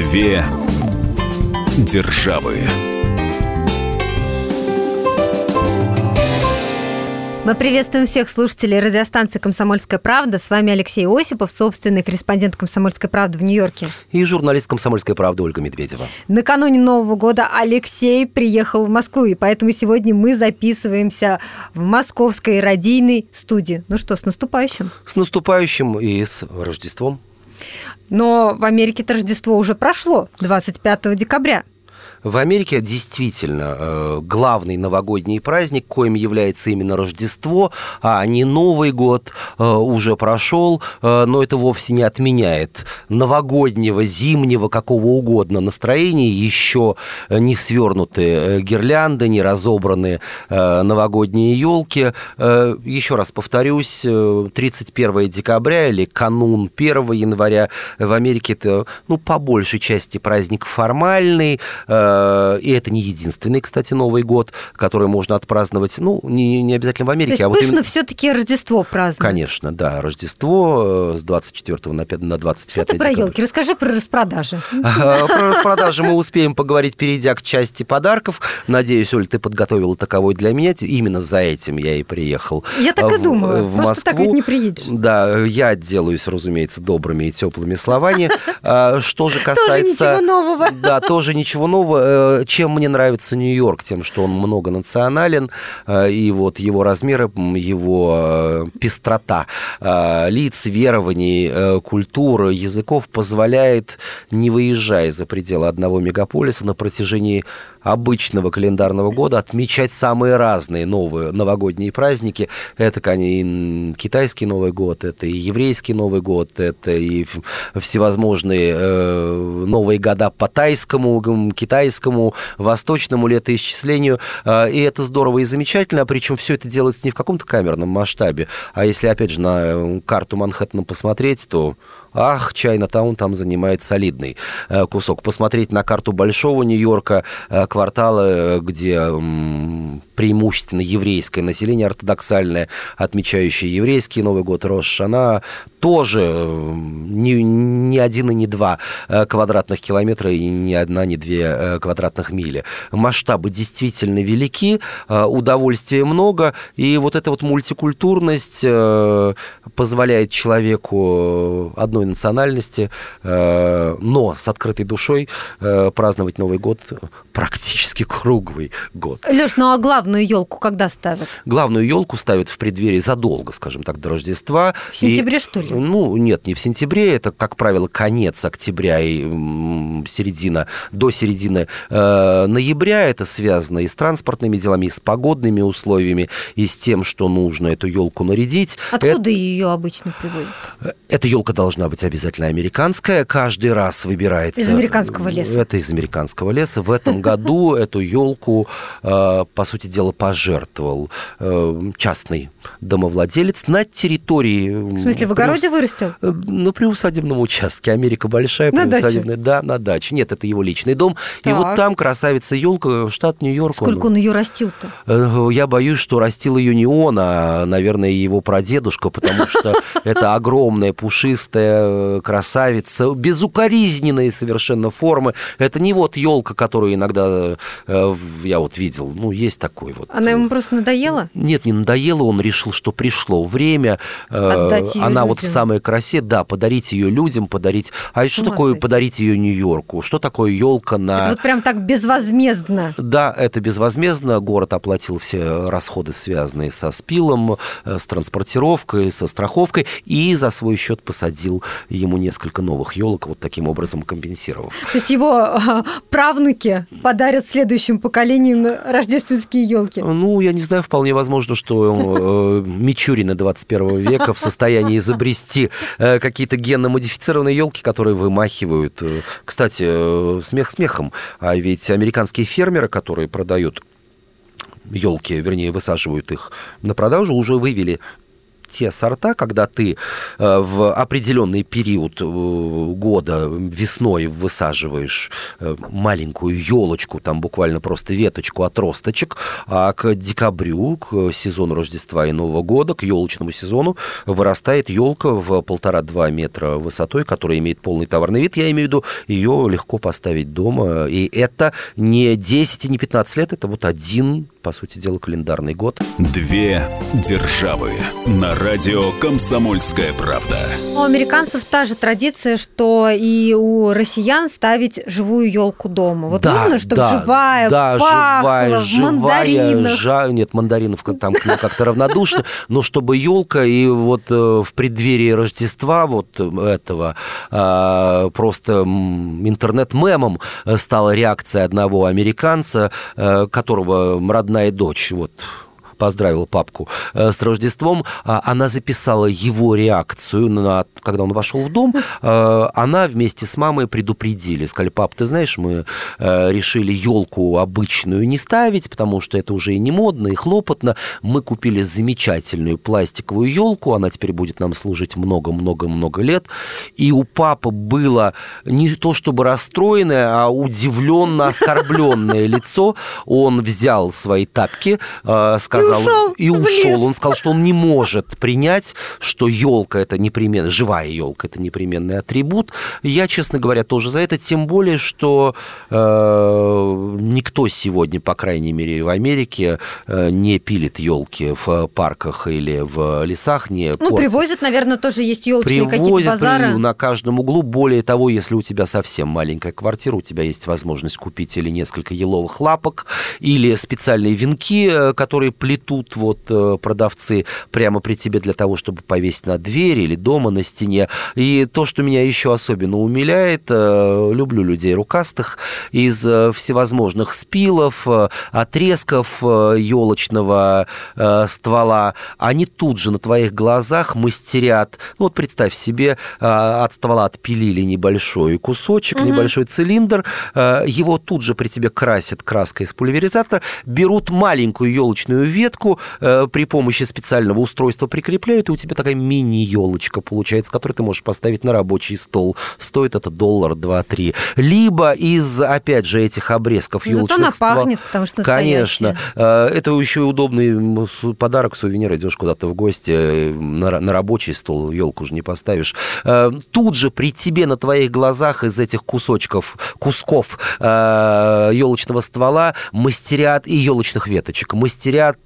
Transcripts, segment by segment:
Две державы. Мы приветствуем всех слушателей радиостанции «Комсомольская правда». С вами Алексей Осипов, собственный корреспондент «Комсомольской правды» в Нью-Йорке. И журналист «Комсомольской правды» Ольга Медведева. Накануне Нового года Алексей приехал в Москву, и поэтому сегодня мы записываемся в московской радийной студии. Ну что, с наступающим? С наступающим и с Рождеством. Но в Америке-то Рождество уже прошло, 25 декабря. В Америке действительно э, главный новогодний праздник, коим является именно Рождество, а не Новый год, э, уже прошел, э, но это вовсе не отменяет новогоднего, зимнего, какого угодно настроения, еще не свернуты гирлянды, не разобраны новогодние елки. Еще раз повторюсь, 31 декабря или канун 1 января в Америке это, ну, по большей части праздник формальный, и это не единственный, кстати, Новый год, который можно отпраздновать, ну, не, не обязательно в Америке. То есть а вот пышно именно... все-таки Рождество празднуют. Конечно, да, Рождество э, с 24 на, на 25 Что ты про елки? Расскажи про распродажи. Про распродажи мы успеем поговорить, перейдя к части подарков. Надеюсь, Оль, ты подготовила таковой для меня. Именно за этим я и приехал. Я так и думаю. В Просто так ведь не приедешь. Да, я отделаюсь, разумеется, добрыми и теплыми словами. А, что же касается... Тоже ничего нового. Да, тоже ничего нового. Э, чем мне нравится Нью-Йорк? Тем, что он многонационален, э, и вот его размеры, его э, пестрота лиц, верований, культуры, языков позволяет, не выезжая за пределы одного мегаполиса, на протяжении обычного календарного года отмечать самые разные новые новогодние праздники. Это, конечно, китайский Новый год, это и еврейский Новый год, это и всевозможные э, новые года по тайскому, китайскому, восточному летоисчислению. Э, и это здорово и замечательно, причем все это делается не в каком-то камерном масштабе, а если, опять же, на э, карту Манхэттена посмотреть, то ах, Чайна-таун там занимает солидный э, кусок. Посмотреть на карту Большого Нью-Йорка, э, кварталы, э, где преимущественно еврейское население, ортодоксальное, отмечающее еврейский Новый год, Рошана, тоже ни, ни один и не два квадратных километра и ни одна, ни две квадратных мили. Масштабы действительно велики, удовольствия много, и вот эта вот мультикультурность позволяет человеку одной национальности, э, но с открытой душой э, праздновать Новый год практически круглый год. Леш, ну а главную елку когда ставят? Главную елку ставят в преддверии задолго, скажем так, до Рождества. В сентябре, и, что ли? Ну, нет, не в сентябре, это, как правило, конец октября и середина, до середины э, ноября. Это связано и с транспортными делами, и с погодными условиями, и с тем, что нужно эту елку нарядить. Откуда это... ее обычно приводят? Эта елка должна быть обязательно американская. Каждый раз выбирается... Из американского леса. Это из американского леса. В этом году эту елку, э, по сути дела, пожертвовал э, частный домовладелец на территории... В смысле, в огороде при... вырастил? Э, на приусадебном участке. Америка большая, на приусадебная. Даче? Да, на даче. Нет, это его личный дом. Так. И вот там красавица елка, штат Нью-Йорк. Сколько он, он ее растил-то? Я боюсь, что растил ее не он, а, наверное, его прадедушка, потому что это огромная, пушистая красавица, безукоризненные совершенно формы. Это не вот елка, которую иногда э, я вот видел. Ну, есть такой вот. Она ему просто надоела? Нет, не надоела. Он решил, что пришло время. Э, Отдать ее Она людям. вот в самой красе, да, подарить ее людям, подарить. А что такое кстати. подарить ее Нью-Йорку? Что такое елка на? Это вот прям так безвозмездно. Да, это безвозмездно. Город оплатил все расходы, связанные со спилом, э, с транспортировкой, со страховкой, и за свой счет посадил ему несколько новых елок, вот таким образом компенсировав. То есть его правнуки подарят следующим поколениям рождественские елки? Ну, я не знаю, вполне возможно, что э, Мичурины 21 века в состоянии изобрести э, какие-то генно-модифицированные елки, которые вымахивают. Э, кстати, смех смехом, а ведь американские фермеры, которые продают елки, вернее, высаживают их на продажу, уже вывели те сорта, когда ты э, в определенный период года весной высаживаешь маленькую елочку, там буквально просто веточку отросточек, а к декабрю, к сезону Рождества и Нового года, к елочному сезону вырастает елка в полтора-два метра высотой, которая имеет полный товарный вид. Я имею в виду, ее легко поставить дома. И это не 10 и не 15 лет, это вот один по сути дела, календарный год. Две державы на радио «Комсомольская правда». У американцев та же традиция, что и у россиян ставить живую елку дома. Вот да, нужно, чтобы да, живая, да, пахла, живая, мандаринах. Жа... Нет, мандаринов там как-то равнодушно, но чтобы елка и вот э, в преддверии Рождества вот этого а, просто интернет-мемом стала реакция одного американца, э, которого родной родная дочь, вот поздравила папку э, с Рождеством, а, она записала его реакцию, на, когда он вошел в дом. Э, она вместе с мамой предупредили. Сказали, пап, ты знаешь, мы э, решили елку обычную не ставить, потому что это уже и не модно, и хлопотно. Мы купили замечательную пластиковую елку, она теперь будет нам служить много-много-много лет. И у папы было не то чтобы расстроенное, а удивленно оскорбленное лицо. Он взял свои тапки, сказал, сказал... И ушел. И ушел. Он сказал, что он не может принять, что елка это непременно, живая елка это непременный атрибут. Я, честно говоря, тоже за это, тем более, что э, никто сегодня, по крайней мере, в Америке э, не пилит елки в парках или в лесах. Не ну, портит. привозят, наверное, тоже есть елочные какие-то базары. на каждом углу. Более того, если у тебя совсем маленькая квартира, у тебя есть возможность купить или несколько еловых лапок, или специальные венки, э, которые плетут тут вот э, продавцы прямо при тебе для того, чтобы повесить на двери или дома на стене. И то, что меня еще особенно умиляет, э, люблю людей рукастых, из э, всевозможных спилов, отрезков елочного ствола, они тут же на твоих глазах мастерят, ну вот представь себе, от ствола отпилили небольшой кусочек, угу. небольшой цилиндр, его тут же при тебе красят краской из пульверизатора, берут маленькую елочную ветку, ветку э, при помощи специального устройства прикрепляют, и у тебя такая мини-елочка получается, которую ты можешь поставить на рабочий стол. Стоит это доллар, два, три. Либо из, опять же, этих обрезков елочных Зато она ствол... пахнет, потому что Конечно. Э, это еще удобный подарок, сувенир. Идешь куда-то в гости, э, на, на рабочий стол елку уже не поставишь. Тут же при тебе на твоих глазах из этих кусочков, кусков елочного ствола мастерят и елочных веточек, мастерят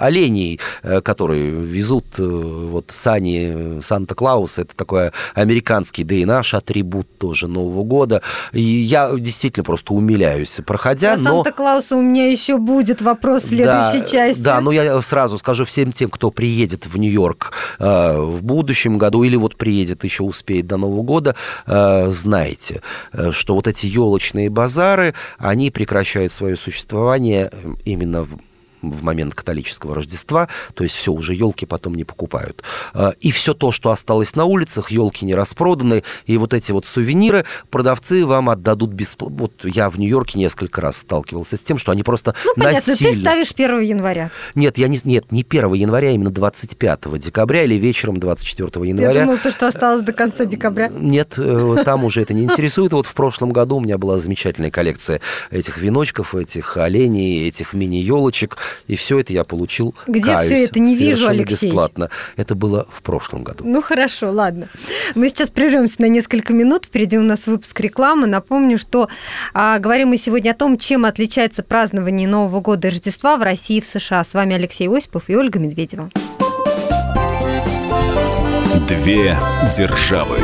оленей, э, которые везут э, вот сани Санта-Клауса. Это такой американский, да и наш атрибут тоже Нового года. И я действительно просто умиляюсь, проходя. Про но... Санта-Клауса у меня еще будет вопрос в следующей да, части. Да, но я сразу скажу всем тем, кто приедет в Нью-Йорк в будущем году или вот приедет еще успеет до Нового года, знайте, что вот эти елочные базары, они прекращают свое существование именно в момент католического Рождества, то есть все, уже елки потом не покупают. А, и все то, что осталось на улицах, елки не распроданы, и вот эти вот сувениры продавцы вам отдадут бесплатно. Вот я в Нью-Йорке несколько раз сталкивался с тем, что они просто Ну, понятно, насильно... ты ставишь 1 января. Нет, я не, нет, не 1 января, а именно 25 декабря или вечером 24 января. Я думал, то, что осталось до конца декабря. Нет, э, там уже это не интересует. Вот в прошлом году у меня была замечательная коллекция этих веночков, этих оленей, этих мини-елочек. И все это я получил, Где каюсь, все это? Не вижу, Алексей. бесплатно. Это было в прошлом году. Ну, хорошо, ладно. Мы сейчас прервемся на несколько минут. Впереди у нас выпуск рекламы. Напомню, что а, говорим мы сегодня о том, чем отличается празднование Нового года и Рождества в России и в США. С вами Алексей Осипов и Ольга Медведева. Две державы.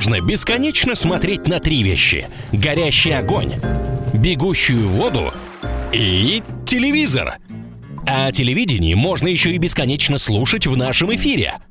Можно бесконечно смотреть на три вещи. Горящий огонь, бегущую воду и телевизор. А о телевидении можно еще и бесконечно слушать в нашем эфире.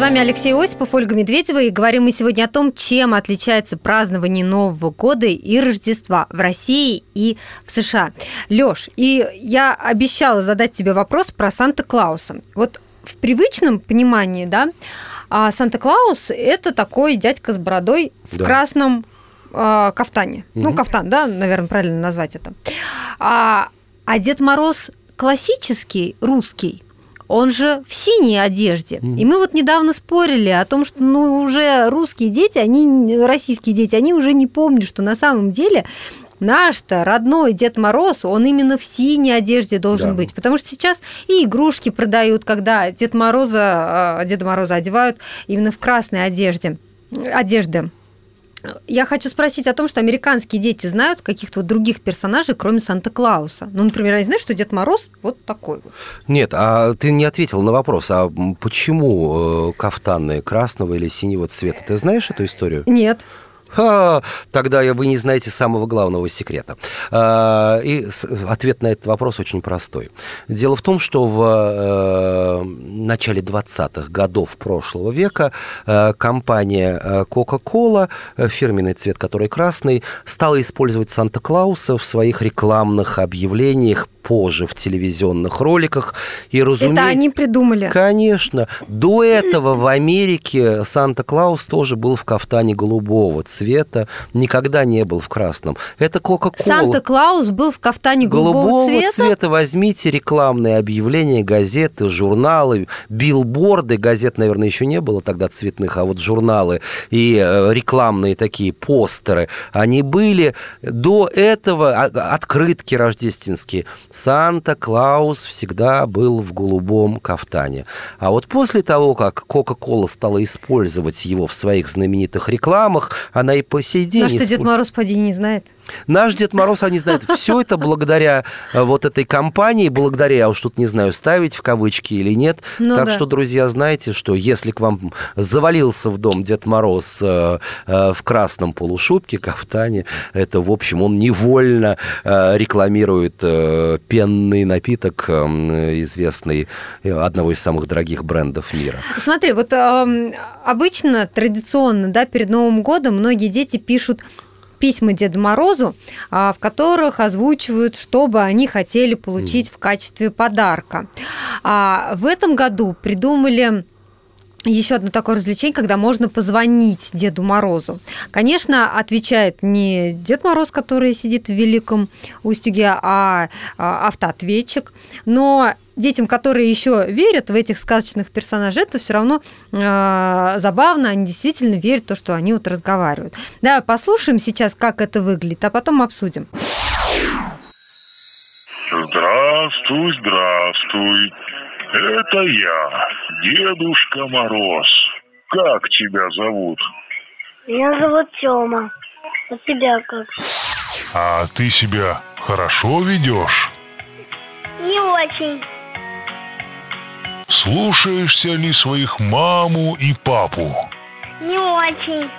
Вами Алексей Осипов, Ольга Медведева, и говорим мы сегодня о том, чем отличается празднование Нового года и Рождества в России и в США. Лёш, и я обещала задать тебе вопрос про Санта-Клауса. Вот в привычном понимании, да, а Санта-Клаус – это такой дядька с бородой в Да. красном э, кафтане. Ну, Мгм. кафтан, да, наверное, правильно назвать это. А, а Дед Мороз классический, русский, он же в синей одежде. Мгм. И мы вот недавно спорили о том, что ну, уже русские дети, они, российские дети, они уже не помнят, что на самом деле наш-то родной Дед Мороз, он именно в синей одежде должен Да. быть. Потому что сейчас и игрушки продают, когда Дед Мороза, э, Деда Мороза одевают именно в красной одежде. Одежды. Я хочу спросить о том, что американские дети знают каких-то вот других персонажей, кроме Санта-Клауса. Ну, например, они знают, что Дед Мороз вот такой вот. Нет, а ты не ответил на вопрос, а почему э, кафтаны красного или синего цвета? Ты знаешь эту историю? Нет. Ха, тогда вы не знаете самого главного секрета. А, И ответ на этот вопрос очень простой. Дело в том, что в э, начале 20-х годов прошлого века э, компания э, Coca-Cola, фирменный цвет который красный, стала использовать Санта-Клауса в своих рекламных объявлениях, позже в телевизионных роликах. И, разумеется, Это они придумали. Конечно. До этого в Америке Санта-Клаус тоже был в кафтане голубого цвета, никогда не был в красном. Это Кока-Кола. Санта-Клаус был в кафтане голубого, цвета. возьмите рекламные объявления, газеты, журналы, билборды. Газет, наверное, еще не было тогда цветных, а вот журналы и э, рекламные такие постеры, они были. До этого а, открытки рождественские. Санта-Клаус всегда был в голубом кафтане. А вот после того, как Кока-Кола стала использовать его в своих знаменитых рекламах, она и по сей день... А что Дед использует. Мороз, поди, не знает. Наш Дед Мороз, они знают, все это благодаря э, вот этой компании, благодаря, я уж тут не знаю, ставить в кавычки или нет. Ну так да. что, друзья, знаете, что если к вам завалился в дом Дед Мороз э, э, в красном полушубке, кафтане, это, в общем, он невольно э, рекламирует э, пенный напиток, э, известный, э, одного из самых дорогих брендов мира. Смотри, вот эм, обычно, традиционно, да, перед Новым годом многие дети пишут письма Деду Морозу, а, в которых озвучивают, что бы они хотели получить в качестве подарка. А в этом году придумали еще одно такое развлечение, когда можно позвонить Деду Морозу. Конечно, отвечает не Дед Мороз, который сидит в Великом Устюге, а а, автоответчик. Но детям, которые еще верят в этих сказочных персонажей, это все равно э, забавно, они действительно верят в то, что они вот разговаривают. Да, послушаем сейчас, как это выглядит, а потом обсудим. Здравствуй, здравствуй. Это я, Дедушка Мороз. Как тебя зовут? Меня зовут Тёма. А тебя как? А ты себя хорошо ведешь? Не очень. Слушаешься ли своих маму и папу? Не очень.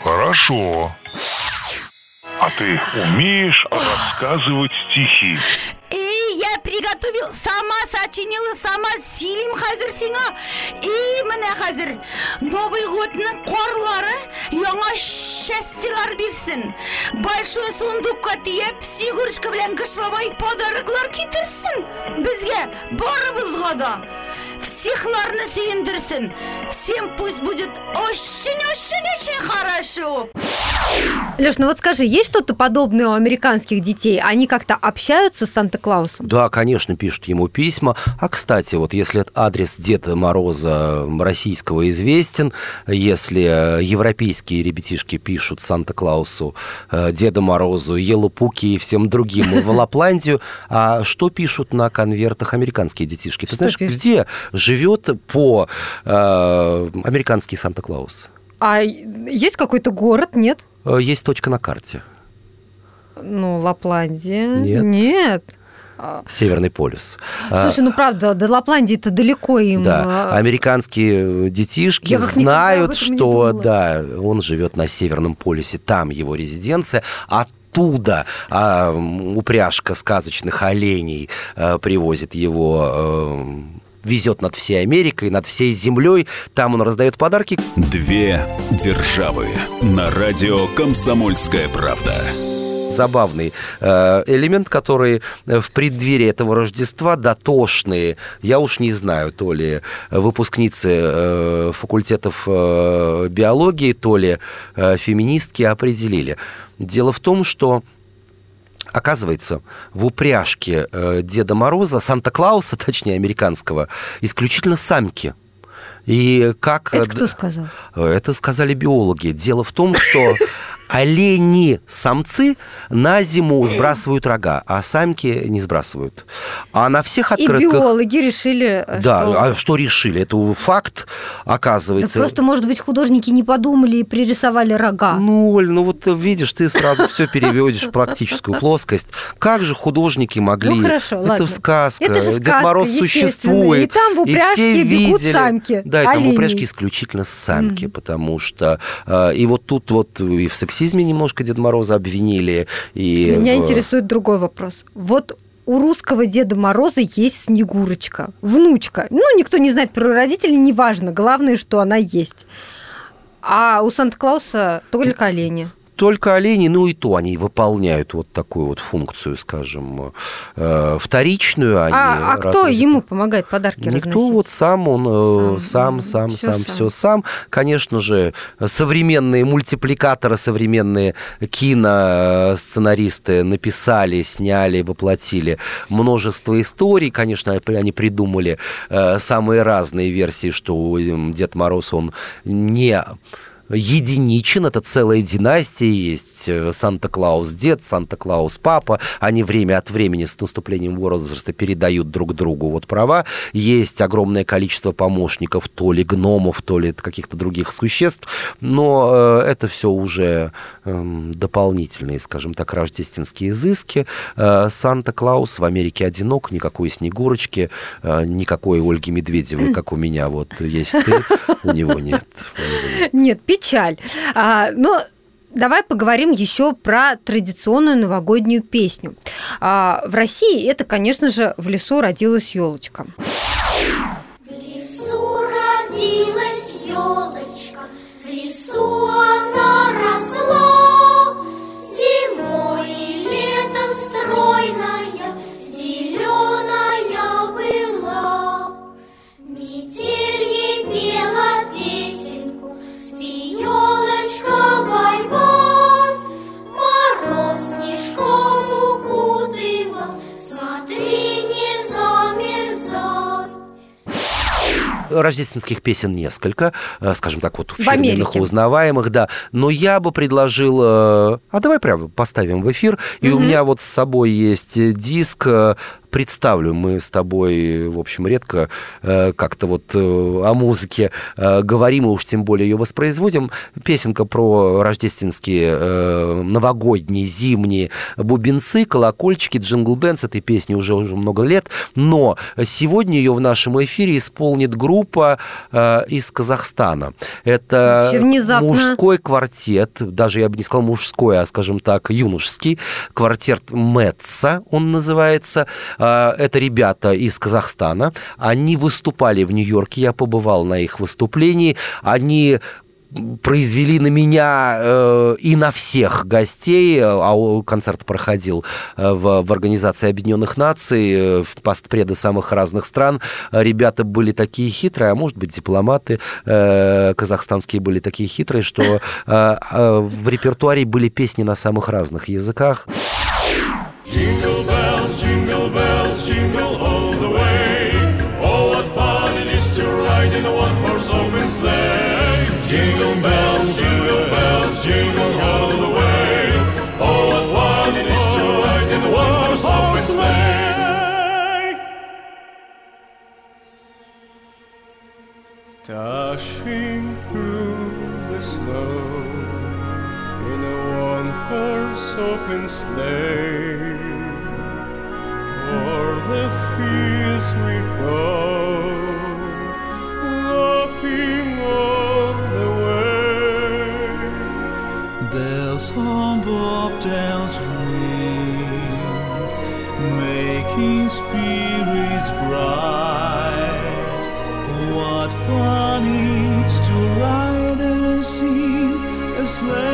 Хорошо. А ты умеешь рассказывать стихи? И я приготовил, сама сочинила, сама силим хазір сиңа. И міне хазір Новый годның қорлары яңа счастьелар берсін. Большой сундукка тиеп, сигурышка белән Кыш бабай подароклар китерсен. Безгә барыбызга да. Всехларны сөендерсен. Всем пусть будет очень-очень-очень хорошо. Леш, ну вот скажи, есть что-то подобное у американских детей? Они как-то общаются с Санта-Клаусом? Да, конечно, пишут ему письма. А, кстати, вот если адрес Деда Мороза российского известен, если э, европейские ребятишки пишут Санта-Клаусу, э, Деда Морозу, Елупуки и всем другим в Лапландию, а что пишут на конвертах американские детишки? Ты знаешь, где живет по э, американский Санта-Клаус? А есть какой-то город, нет? Э, Есть точка на карте. Ну, Лапландия. Нет. Нет. А, Северный полюс. А, Слушай, ну правда, до Лапландии-то далеко им. Да, а, американские детишки Я никогда об знают, что да, он живет на Северном полюсе, там его резиденция, а оттуда а, упряжка сказочных оленей а, привозит его а, везет над всей Америкой, над всей землей. Там он раздает подарки. Две державы на радио «Комсомольская правда» забавный э, элемент, который в преддверии этого Рождества дотошные, я уж не знаю, то ли выпускницы э, факультетов э, биологии, то ли феминистки определили. Дело в том, что Оказывается, в упряжке Деда Мороза, Санта-Клауса, точнее, американского, исключительно самки. И как... Это кто сказал? Это сказали биологи. Дело в том, что олени-самцы на зиму сбрасывают рога, а самки не сбрасывают. А на всех открытках... И биологи решили, э, Да, что... а что решили? Это факт, оказывается. Да просто, может быть, художники не подумали и пририсовали рога. Ну, Оль, ну вот видишь, ты сразу все переводишь в практическую плоскость. Как же художники могли... Ну, хорошо, Это ладно. сказка. Это же сказка, Дед Мороз существует. И там в упряжке бегут видели. самки. Да, и там в упряжке исключительно самки, потому что... Э, и вот тут вот и в сексизме сексизме немножко Деда Мороза обвинили. И Меня интересует другой вопрос. Вот у русского Деда Мороза есть Снегурочка, внучка. Ну, никто не знает про родителей, неважно. Главное, что она есть. А у Санта-Клауса только олени только олени, ну и то они выполняют вот такую вот функцию, скажем, э, вторичную. Они а, а кто ему помогает подарки Никто, разносить? Никто, вот сам он, сам, э, сам, сам, все сам, все сам. Конечно же, современные мультипликаторы, современные киносценаристы написали, сняли, воплотили множество историй. Конечно, они придумали э, самые разные версии, что Дед Мороз, он не единичен, это целая династия, есть э, Санта-Клаус дед, Санта-Клаус папа, они время от времени с наступлением возраста передают друг другу вот права, есть огромное количество помощников, то ли гномов, то ли каких-то других существ, но э, это все уже э, дополнительные, скажем так, рождественские изыски. Э, Санта-Клаус в Америке одинок, никакой Снегурочки, никакой Ольги Медведевой, как у меня вот есть ты, у него нет. Нет, печаль. А, но Давай поговорим еще про традиционную новогоднюю песню. А, в России это, конечно же, в лесу родилась елочка. Рождественских песен несколько, э, скажем так, вот фирменных, узнаваемых, да. Но я бы предложил... э, А давай прямо поставим в эфир. И у меня вот с собой есть э, диск представлю. Мы с тобой, в общем, редко э, как-то вот э, о музыке э, говорим, и уж тем более ее воспроизводим. Песенка про рождественские, э, новогодние, зимние бубенцы, колокольчики, джингл бенс. Этой песни уже, уже много лет. Но сегодня ее в нашем эфире исполнит группа э, из Казахстана. Это мужской квартет, даже я бы не сказал мужской, а, скажем так, юношеский квартет Мэтца, он называется. А, это ребята из Казахстана. Они выступали в Нью-Йорке, я побывал на их выступлении. Они произвели на меня э, и на всех гостей, а концерт проходил э, в, в Организации Объединенных Наций, э, в постпреды самых разных стран. Ребята были такие хитрые, а может быть дипломаты э, казахстанские были такие хитрые, что э, э, в репертуаре были песни на самых разных языках. Jingle bells, jingle all the way. Oh, what fun it is to ride in a one-horse open sleigh. Jingle bells, jingle bells, jingle all the way. Oh, what fun it is to ride in a one-horse open sleigh. Dashing through the snow in a one-horse open sleigh the fields we go, laughing all the way. Bells on bobtails ring, making spirits bright. What fun it's to ride and sing a sleigh.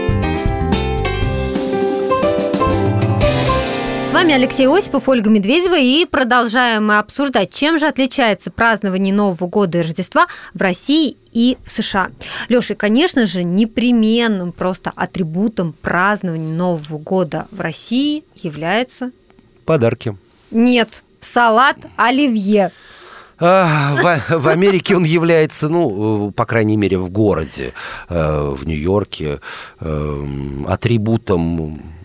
Вами Алексей Осипов, Ольга Медведева, и продолжаем мы обсуждать, чем же отличается празднование Нового года и Рождества в России и в США. Леша, конечно же, непременным просто атрибутом празднования Нового года в России является... Подарки. Нет, салат оливье. А, В, в Америке он является, ну, по крайней мере, в городе, э, в Нью-Йорке, э, атрибутом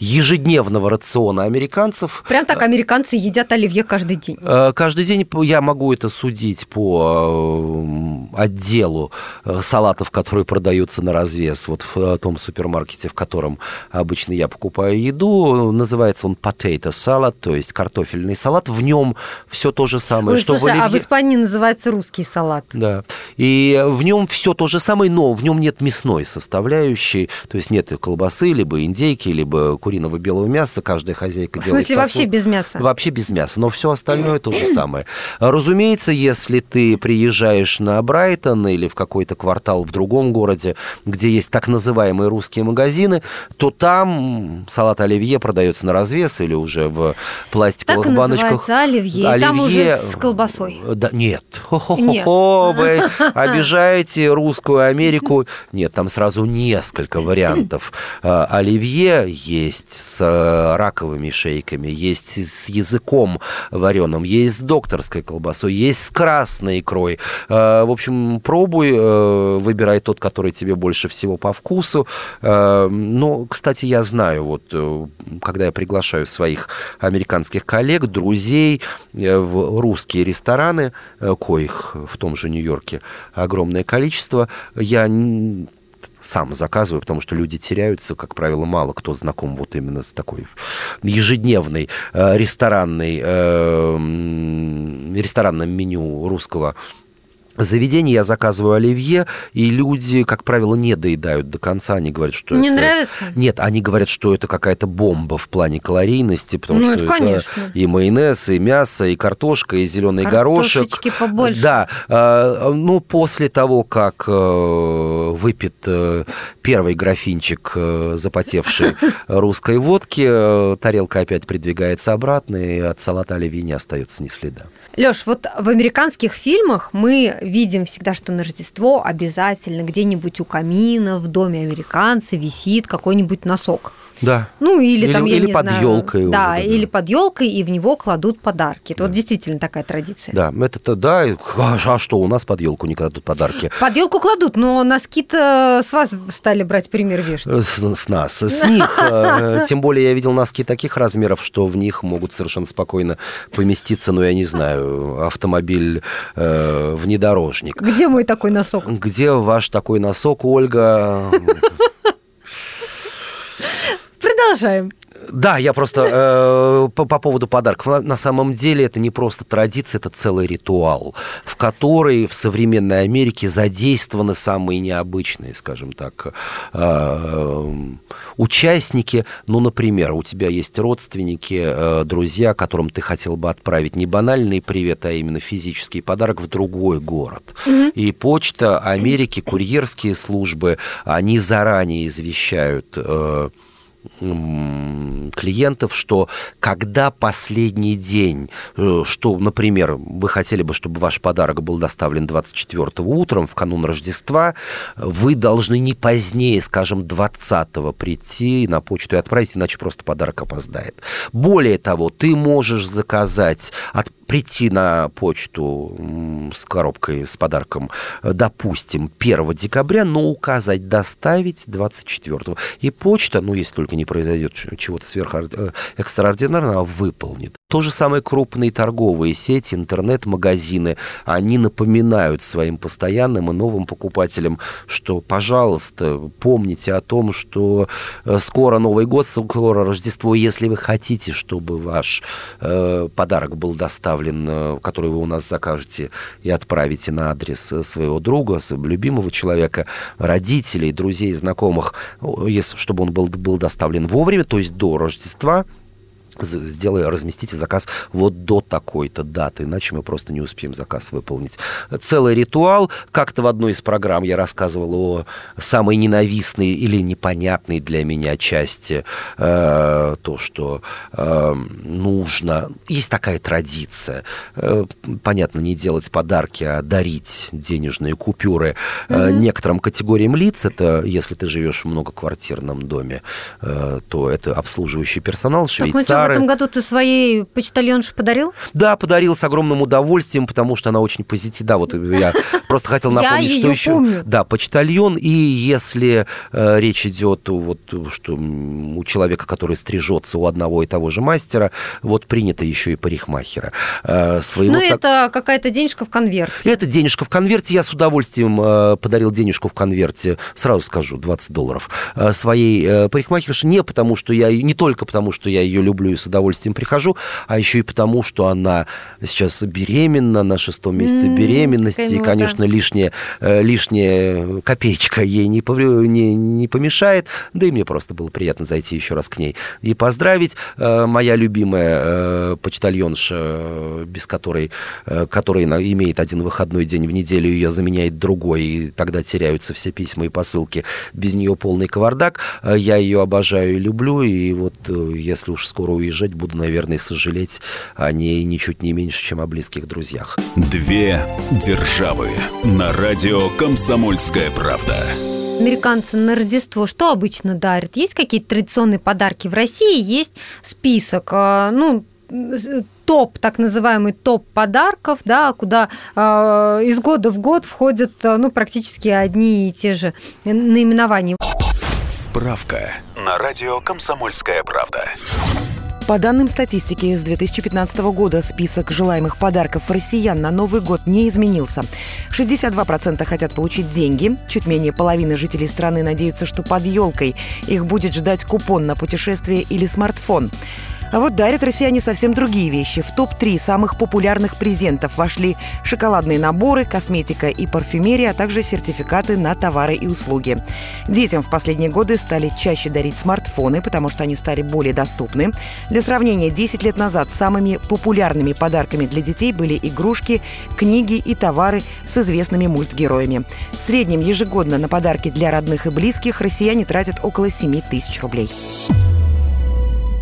ежедневного рациона американцев. Прям так американцы едят оливье каждый день. Э, Каждый день я могу это судить по э, отделу э, салатов, которые продаются на развес вот в том супермаркете, в котором обычно я покупаю еду. Называется он potato салат, то есть картофельный салат. В нем все то же самое, Ой, что в слушай, а в оливье. Испании называется русский салат. Да. И в нем все то же самое, но в нем нет мясной составляющей, то есть нет колбасы, либо индейки, либо куриного белого мяса. Каждая хозяйка В делает смысле, вообще по-своему. без мяса? Вообще без мяса, но все остальное то же самое. Разумеется, если ты приезжаешь на Брайтон или в какой-то квартал в другом городе, где есть так называемые русские магазины, то там салат оливье продается на развес или уже в пластиковых Так баночках. называется оливье, и там уже с колбасой. Да, нет. Нет. Хо-хо-хо, вы обижаете русскую Америку. Нет, там сразу несколько вариантов. А, Оливье есть с э, раковыми шейками, есть с языком вареным, есть с докторской колбасой, есть с красной икрой. А, В общем, пробуй, э, выбирай тот, который тебе больше всего по вкусу. Но, кстати, я знаю, вот э, когда я приглашаю своих американских коллег, друзей э, в русские рестораны, э, коих в том же Нью-Йорке огромное количество, я сам заказываю, потому что люди теряются, как правило, мало кто знаком вот именно с такой ежедневной э, ресторанной, э, ресторанным меню русского заведения. Я заказываю оливье, и люди, как правило, не доедают до конца. Они говорят, что Не это... нравится? Нет, они говорят, что это какая-то бомба в плане калорийности, потому Ну, что это это конечно. и майонез, и мясо, и картошка, и зеленый горошек. Картошечки побольше. Да, э, ну после того, как э, выпит э, первый графинчик э, запотевшей русской водки, тарелка опять придвигается обратно, и от салата оливье не остается ни следа. Леш, вот в американских фильмах мы видим всегда, что на Рождество обязательно где-нибудь у камина в доме американца висит какой-нибудь носок. Да. Ну, или, там, я или не под знаю, елкой. Да, или под елкой, и в него кладут подарки. Это вот действительно такая традиция. Да, это-то да. А, что, у нас под елку не кладут подарки. Под елку кладут, но носки-то с вас стали брать пример вешать. Э, С, с нас, с них. э, Тем более я видел носки таких размеров, что в них могут совершенно спокойно поместиться, ну, я не знаю, автомобиль э, внедорожник. Где мой такой носок? Где ваш такой носок, Ольга? Продолжаем. Да, я просто э, по, по поводу подарков. На, самом деле это не просто традиция, это целый ритуал, в который в современной Америке задействованы самые необычные, скажем так, э, участники. Ну, например, у тебя есть родственники, э, друзья, которым ты хотел бы отправить не банальный привет, а именно физический подарок в другой город. И почта Америки, курьерские службы, они заранее извещают... э, клиентов, что когда последний день, э, что, например, вы хотели бы, чтобы ваш подарок был доставлен 24 утром, в канун Рождества, вы должны не позднее, скажем, 20 прийти на почту и отправить, иначе просто подарок опоздает. Более того, ты можешь заказать от прийти на почту с коробкой, с подарком, э, допустим, 1 декабря, но указать доставить 24. И почта, ну, если только не произойдет чего-то сверхэкстраординарного, выполнит. То же самое крупные торговые сети, интернет-магазины, они напоминают своим постоянным и новым покупателям, что, пожалуйста, помните о том, что э, скоро Новый год, скоро Рождество, если вы хотите, чтобы ваш э, подарок был доставлен, э, который вы у нас закажете и отправите на адрес э, своего друга, любимого человека, родителей, друзей, знакомых, если, чтобы он был, был доставлен вовремя, то есть до Рождества, сделай, разместите заказ вот до такой-то даты, иначе мы просто не успеем заказ выполнить. Целый ритуал. Как-то в одной из программ я рассказывал о самой ненавистной или непонятной для меня части, э, то, что э, нужно... Есть такая традиция. Э, понятно, не делать подарки, а дарить денежные купюры э, Мгм. некоторым категориям лиц. Это если ты живешь в многоквартирном доме, э, то это обслуживающий персонал, что, в этом году ты своей почтальонше подарил? Да, подарил с огромным удовольствием, потому что она очень позитивна. Да, вот я просто хотел напомнить, что еще... Да, почтальон, и если э, речь идет вот, что у человека, который стрижется у одного и того же мастера, вот принято еще и парикмахера. Э, своего ну, так- это какая-то денежка в конверте. это денежка в конверте. Я с удовольствием э, подарил денежку в конверте, сразу скажу, 20 долларов, своей парикмахерше. Не потому, что я... Не только потому, что я ее люблю и с удовольствием прихожу, а еще и потому, что она сейчас беременна, на шестом месяце М, беременности. И, конечно, лишняя, э, лишняя копеечка ей не, не, не помешает. Да и мне просто было приятно зайти еще раз к ней и поздравить. Э, Моя любимая э, почтальонша, э, без которой, э, которая имеет один выходной день в неделю, ее заменяет другой, и тогда теряются все письма и посылки. Без нее полный кавардак. Э, Я ее обожаю и люблю, и вот э, если уж скоро уезжать, буду, наверное, сожалеть о ней ничуть не меньше, чем о близких друзьях. Две державы на радио «Комсомольская правда». Американцы на Рождество что обычно дарят? Есть какие-то традиционные подарки? В России есть список, э, ну, с- топ, так называемый топ подарков, да, куда э, из года в год входят э, ну, практически одни и те же наименования. Справка на радио «Комсомольская правда». По данным статистики с 2015 года, список желаемых подарков россиян на Новый год не изменился. 62% хотят получить деньги, чуть менее половины жителей страны надеются, что под елкой их будет ждать купон на путешествие или смартфон. А вот дарят россияне совсем другие вещи. В топ-3 самых популярных презентов вошли шоколадные наборы, косметика и парфюмерия, а также сертификаты на товары и услуги. Детям в последние годы стали чаще дарить смартфоны, потому что они стали более доступны. Для сравнения, 10 лет назад самыми популярными подарками для детей были игрушки, книги и товары с известными мультгероями. В среднем ежегодно на подарки для родных и близких россияне тратят около 7 тысяч рублей.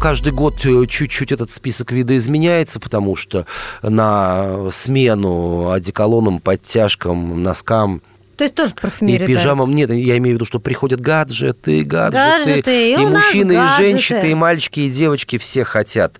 Каждый год э, чуть-чуть этот список видоизменяется, потому что на смену одеколонам, подтяжкам, носкам То есть тоже и парфюмерию пижамам. Нет, я имею в виду, что приходят гаджеты, гаджеты. Гаджеты, и и мужчины, гаджеты. и женщины, и мальчики, и девочки все хотят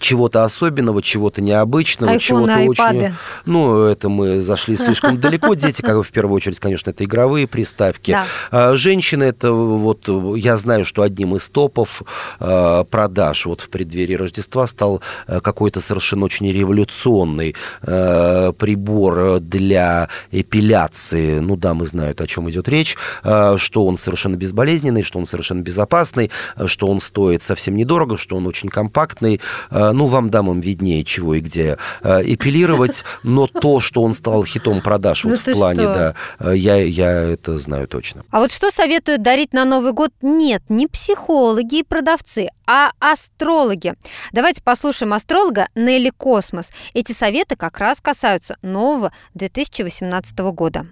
чего-то особенного, чего-то необычного, Айфоны, чего-то айпады. очень... Ну, это мы зашли слишком далеко. Дети, как бы, в первую очередь, конечно, это игровые приставки. Да. А Женщины, это вот, я знаю, что одним из топов э, продаж вот в преддверии Рождества стал э, какой-то совершенно очень революционный э, прибор для эпиляции. Ну, дамы знают, о чем идет речь, э, что он совершенно безболезненный, что он совершенно безопасный, что он стоит совсем недорого, что он очень компактный. Э, Ну, вам, дамам, виднее, чего и где э, эпилировать, но то, что он стал хитом продаж Ну вот в плане, да, э, я, я это знаю точно. А вот что советуют дарить на Новый год? Нет, не психологи и продавцы, а астрологи. Давайте послушаем астролога Нелли Космос. Эти советы как раз касаются нового 2018 года.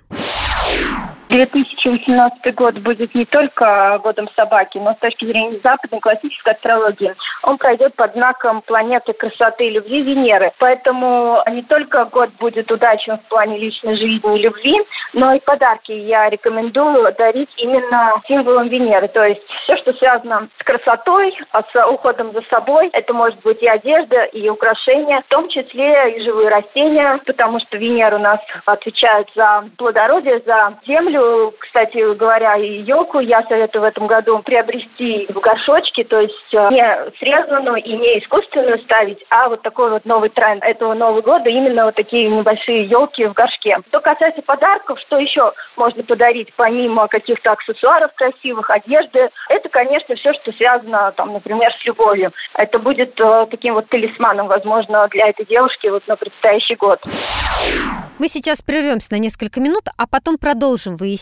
2018 год будет не только годом собаки, но с точки зрения западной классической астрологии. Он пройдет под знаком планеты красоты любви Венеры. Поэтому не только год будет удачен в плане личной жизни и любви, но и подарки я рекомендую дарить именно символом Венеры. То есть все, что связано с красотой, а с уходом за собой, это может быть и одежда, и украшения, в том числе и живые растения, потому что Венера у нас отвечает за плодородие, за землю. Кстати говоря, елку я советую в этом году приобрести в горшочке, то есть э, не срезанную и не искусственную ставить, а вот такой вот новый тренд этого Нового года, именно вот такие небольшие елки в горшке. Что касается подарков, что еще можно подарить помимо каких-то аксессуаров красивых, одежды, это, конечно, все, что связано, там, например, с любовью. Это будет э, таким вот талисманом, возможно, для этой девушки вот на предстоящий год. Мы сейчас прервемся на несколько минут, а потом продолжим выяснять,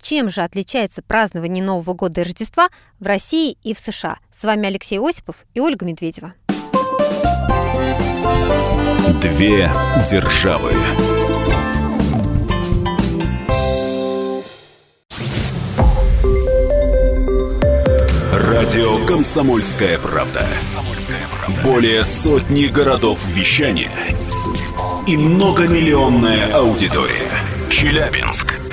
чем же отличается празднование Нового года и Рождества в России и в США. С вами Алексей Осипов и Ольга Медведева. Две державы. Радио «Комсомольская правда». Более сотни городов вещания и многомиллионная аудитория. Челябинск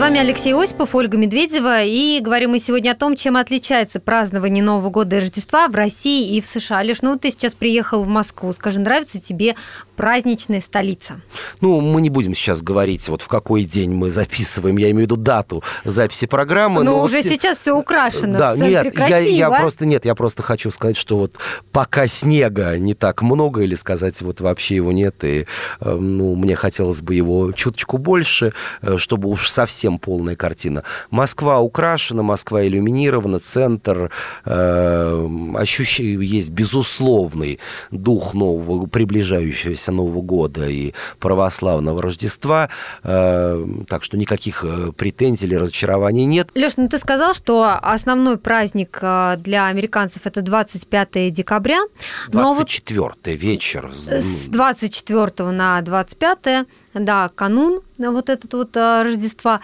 Вами Алексей Осипов, Ольга Медведева, и говорим мы сегодня о том, чем отличается празднование Нового года и Рождества в России и в США. Лишь, ну ты сейчас приехал в Москву, скажи, нравится тебе праздничная столица? Ну, мы не будем сейчас говорить, вот в какой день мы записываем, я имею в виду дату записи программы. Но, но уже вот... сейчас все украшено. Да, нет, красиво. я, я просто нет, я просто хочу сказать, что вот пока снега не так много, или сказать, вот вообще его нет, и э, ну, мне хотелось бы его чуточку больше, э, чтобы уж совсем полная картина. Москва украшена, Москва иллюминирована, центр, э, ощущение есть безусловный дух нового, приближающегося Нового года и православного Рождества, э, так что никаких э, претензий или разочарований нет. Леш, ну ты сказал, что основной праздник э, для американцев это 25 декабря. 24 вот вечер. С 24 на 25, да, канун вот этот вот э, Рождества.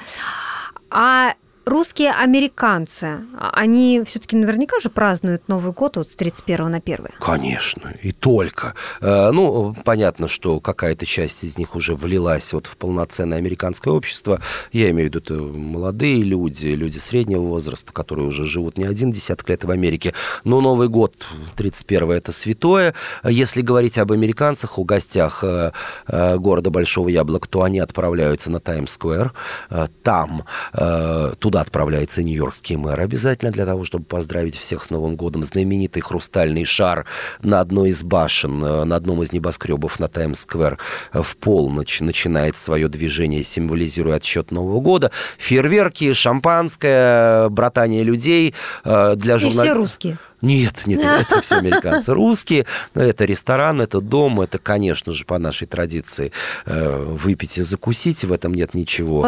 А русские американцы, они все-таки наверняка же празднуют Новый год вот с 31 на 1. Конечно, и только. Э, ну, понятно, что какая-то часть из них уже влилась вот в полноценное американское общество. Я имею в виду это молодые люди, люди среднего возраста, которые уже живут не один десяток лет в Америке. Но Новый год 31 это святое. Если говорить об американцах, у гостях э, э, города Большого Яблока, то они отправляются на Таймс-сквер. Там туда Туда отправляется нью-йоркский мэр обязательно для того, чтобы поздравить всех с Новым годом. Знаменитый хрустальный шар на одной из башен, э, на одном из небоскребов на Таймс-сквер в полночь начинает свое движение, символизируя отсчет Нового года. Фейерверки, шампанское, братание людей э, для журналистов. И все русские. Нет, нет, это все американцы русские. Это ресторан, это дом, это, конечно же, по нашей традиции э, выпить и закусить. В этом нет ничего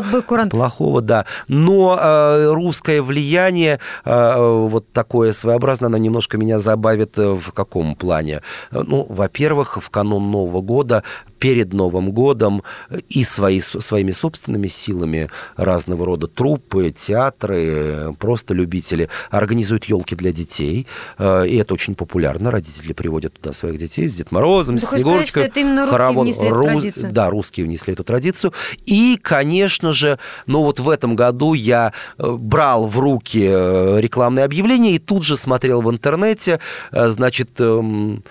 плохого, да. Но э, русское влияние, э, вот такое своеобразное, оно немножко меня забавит в каком плане? Ну, во-первых, в канун Нового года перед Новым годом и свои, своими собственными силами разного рода труппы, театры, просто любители организуют елки для детей. Э, и это очень популярно. Родители приводят туда своих детей с Дед Морозом, Ты с Снегурочкой. Хоровод... Ру... Да, русские внесли эту традицию. И, конечно же, ну вот в этом году я э, брал в руки э, рекламные объявления и тут же смотрел в интернете, значит, эм,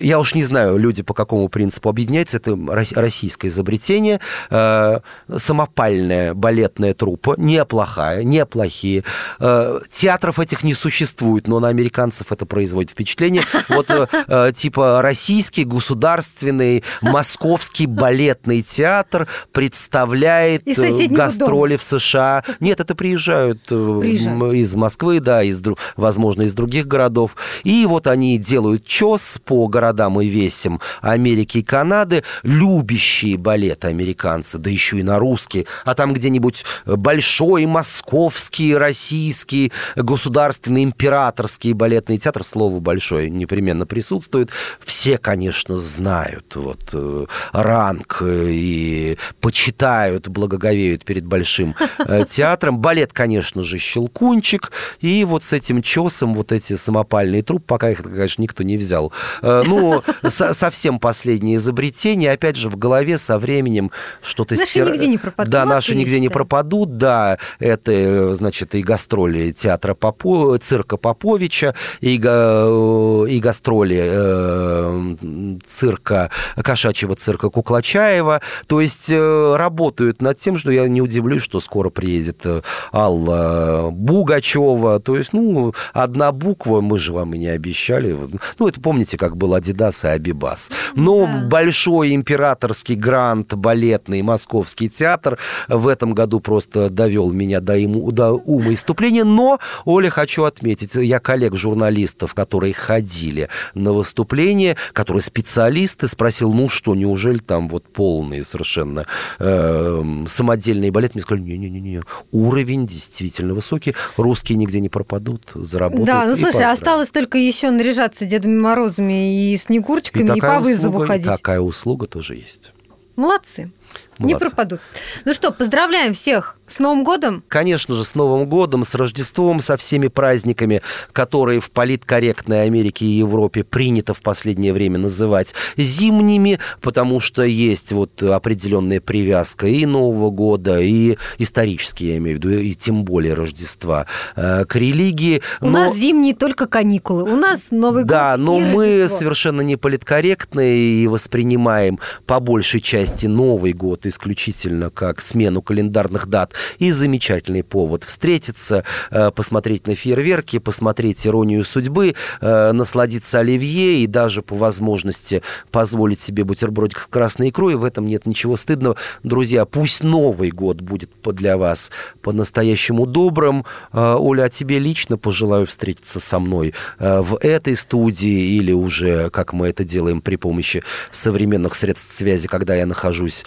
я уж не знаю, люди по какому принципу объединяются, это рос- российское изобретение, э, самопальная балетная труппа, неплохая, неплохие. Э, театров этих не существует, но на американцев это производит впечатление. Вот э, типа российский государственный московский балетный театр представляет гастроли в США. Нет, это приезжают, Приезжают. из Москвы, да, из, возможно, из других городов. И вот они делают чес по городам и весям Америки и Канады, любящие балет американцы, да еще и на русский, а там где-нибудь большой московский, российский, государственный, императорский балетный театр, слово большой непременно присутствует. Все, конечно, знают вот э, ранг э, и почитают, благоговеют перед большим э, театром. Балет, конечно же, щелкунчик. И вот с этим чесом вот эти самопальные трубы, пока их, конечно, никто не взял. Э, Ну, со- совсем последнее изобретение. Опять же, в голове со временем что-то... Наши стира- нигде не пропадут, Да, наши нигде не считаю. пропадут. Да, это, э, значит, и гастроли театра Попо... цирка Поповича, и, га- и гастроли э, цирка, кошачьего цирка Куклачаева. То есть э, работают над тем, что я не удивлюсь, что скоро приедет э, Алла Бугачева. То есть, ну, одна буква, мы же вам и не обещали. Ну, это помните, как был Адидас и Абибас. Но большой императорский грант балетный Московский театр в этом году просто довел меня до, ему, до ума иступления. Но, Оля, хочу отметить, я коллег-журналистов, которые ходили на выступление, которые специалисты, спросил, ну что, неужели там вот полные совершенно э, самодельные балеты? Мне сказали, не-не-не, уровень действительно высокий, русские нигде не пропадут, заработают. Да, ну слушай, поздравят. осталось только еще наряжаться Дедами Морозами и Снегурчиками и, такая по вызову услуга, и ходить. такая услуга тоже есть. Молодцы. Не Молодцы. пропадут. Ну что, поздравляем всех с Новым годом. Конечно же, с Новым годом, с Рождеством, со всеми праздниками, которые в политкорректной Америке и Европе принято в последнее время называть зимними, потому что есть вот определенная привязка и Нового года, и исторические, я имею в виду, и тем более Рождества э, к религии. У Но- нас зимние только каникулы. У нас Новый да, год. но и мы Рождество. совершенно не политкорректны и воспринимаем по большей части Новый год исключительно как смену календарных дат и замечательный повод встретиться, э, посмотреть на фейерверки, посмотреть «Иронию судьбы», э, насладиться оливье и даже по возможности позволить себе бутербродик с красной икрой. В этом нет ничего стыдного. Друзья, пусть Новый год будет для вас по-настоящему добрым. Э, Оля, а тебе лично пожелаю встретиться со мной в этой студии или уже, как мы это делаем при помощи современных средств связи, когда я нахожусь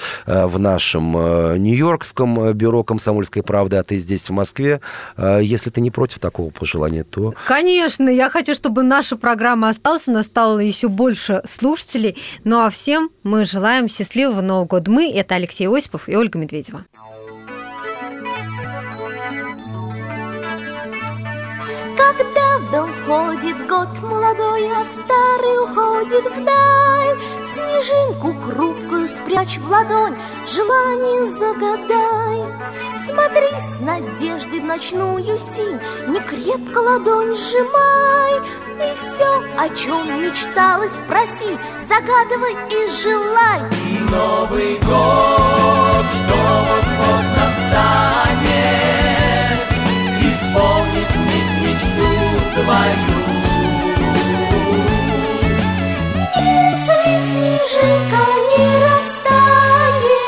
в нашем э, Нью-Йоркском э, бюро «Комсомольской правды», а ты здесь, в Москве. Э, Если ты не против такого пожелания, то Конечно, я хочу, чтобы наша программа осталась, у нас стало еще больше слушателей. Ну а всем мы желаем счастливого Нового года. Мы – это Алексей Осипов и Ольга Медведева. Когда в дом входит год молодой, а старый уходит вдаль, Снежинку хрупкую спрячь в ладонь, желание загадай. Смотри с надеждой в ночную синь, не крепко ладонь сжимай, И все, о чем мечталось, проси, загадывай и желай. Новый год, что вот-вот настанет, исполнит мечту твою. Снежинка не растает,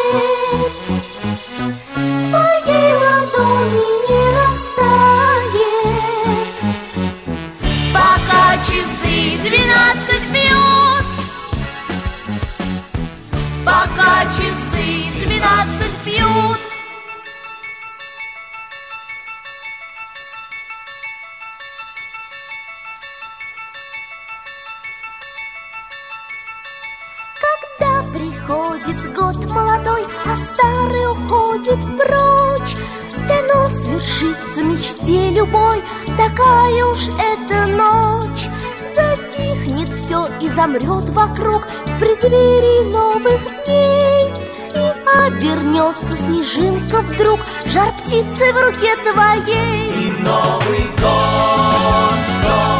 в твоей ладони не растает. Пока часы двенадцать бьют, пока часы двенадцать приходит год молодой, а старый уходит прочь, Дано свершится мечте любой, такая уж эта ночь. Затихнет все и замрет вокруг в преддверии новых дней. И обернется снежинка вдруг жар птицы в руке твоей. И Новый год, что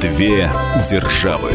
Две державы.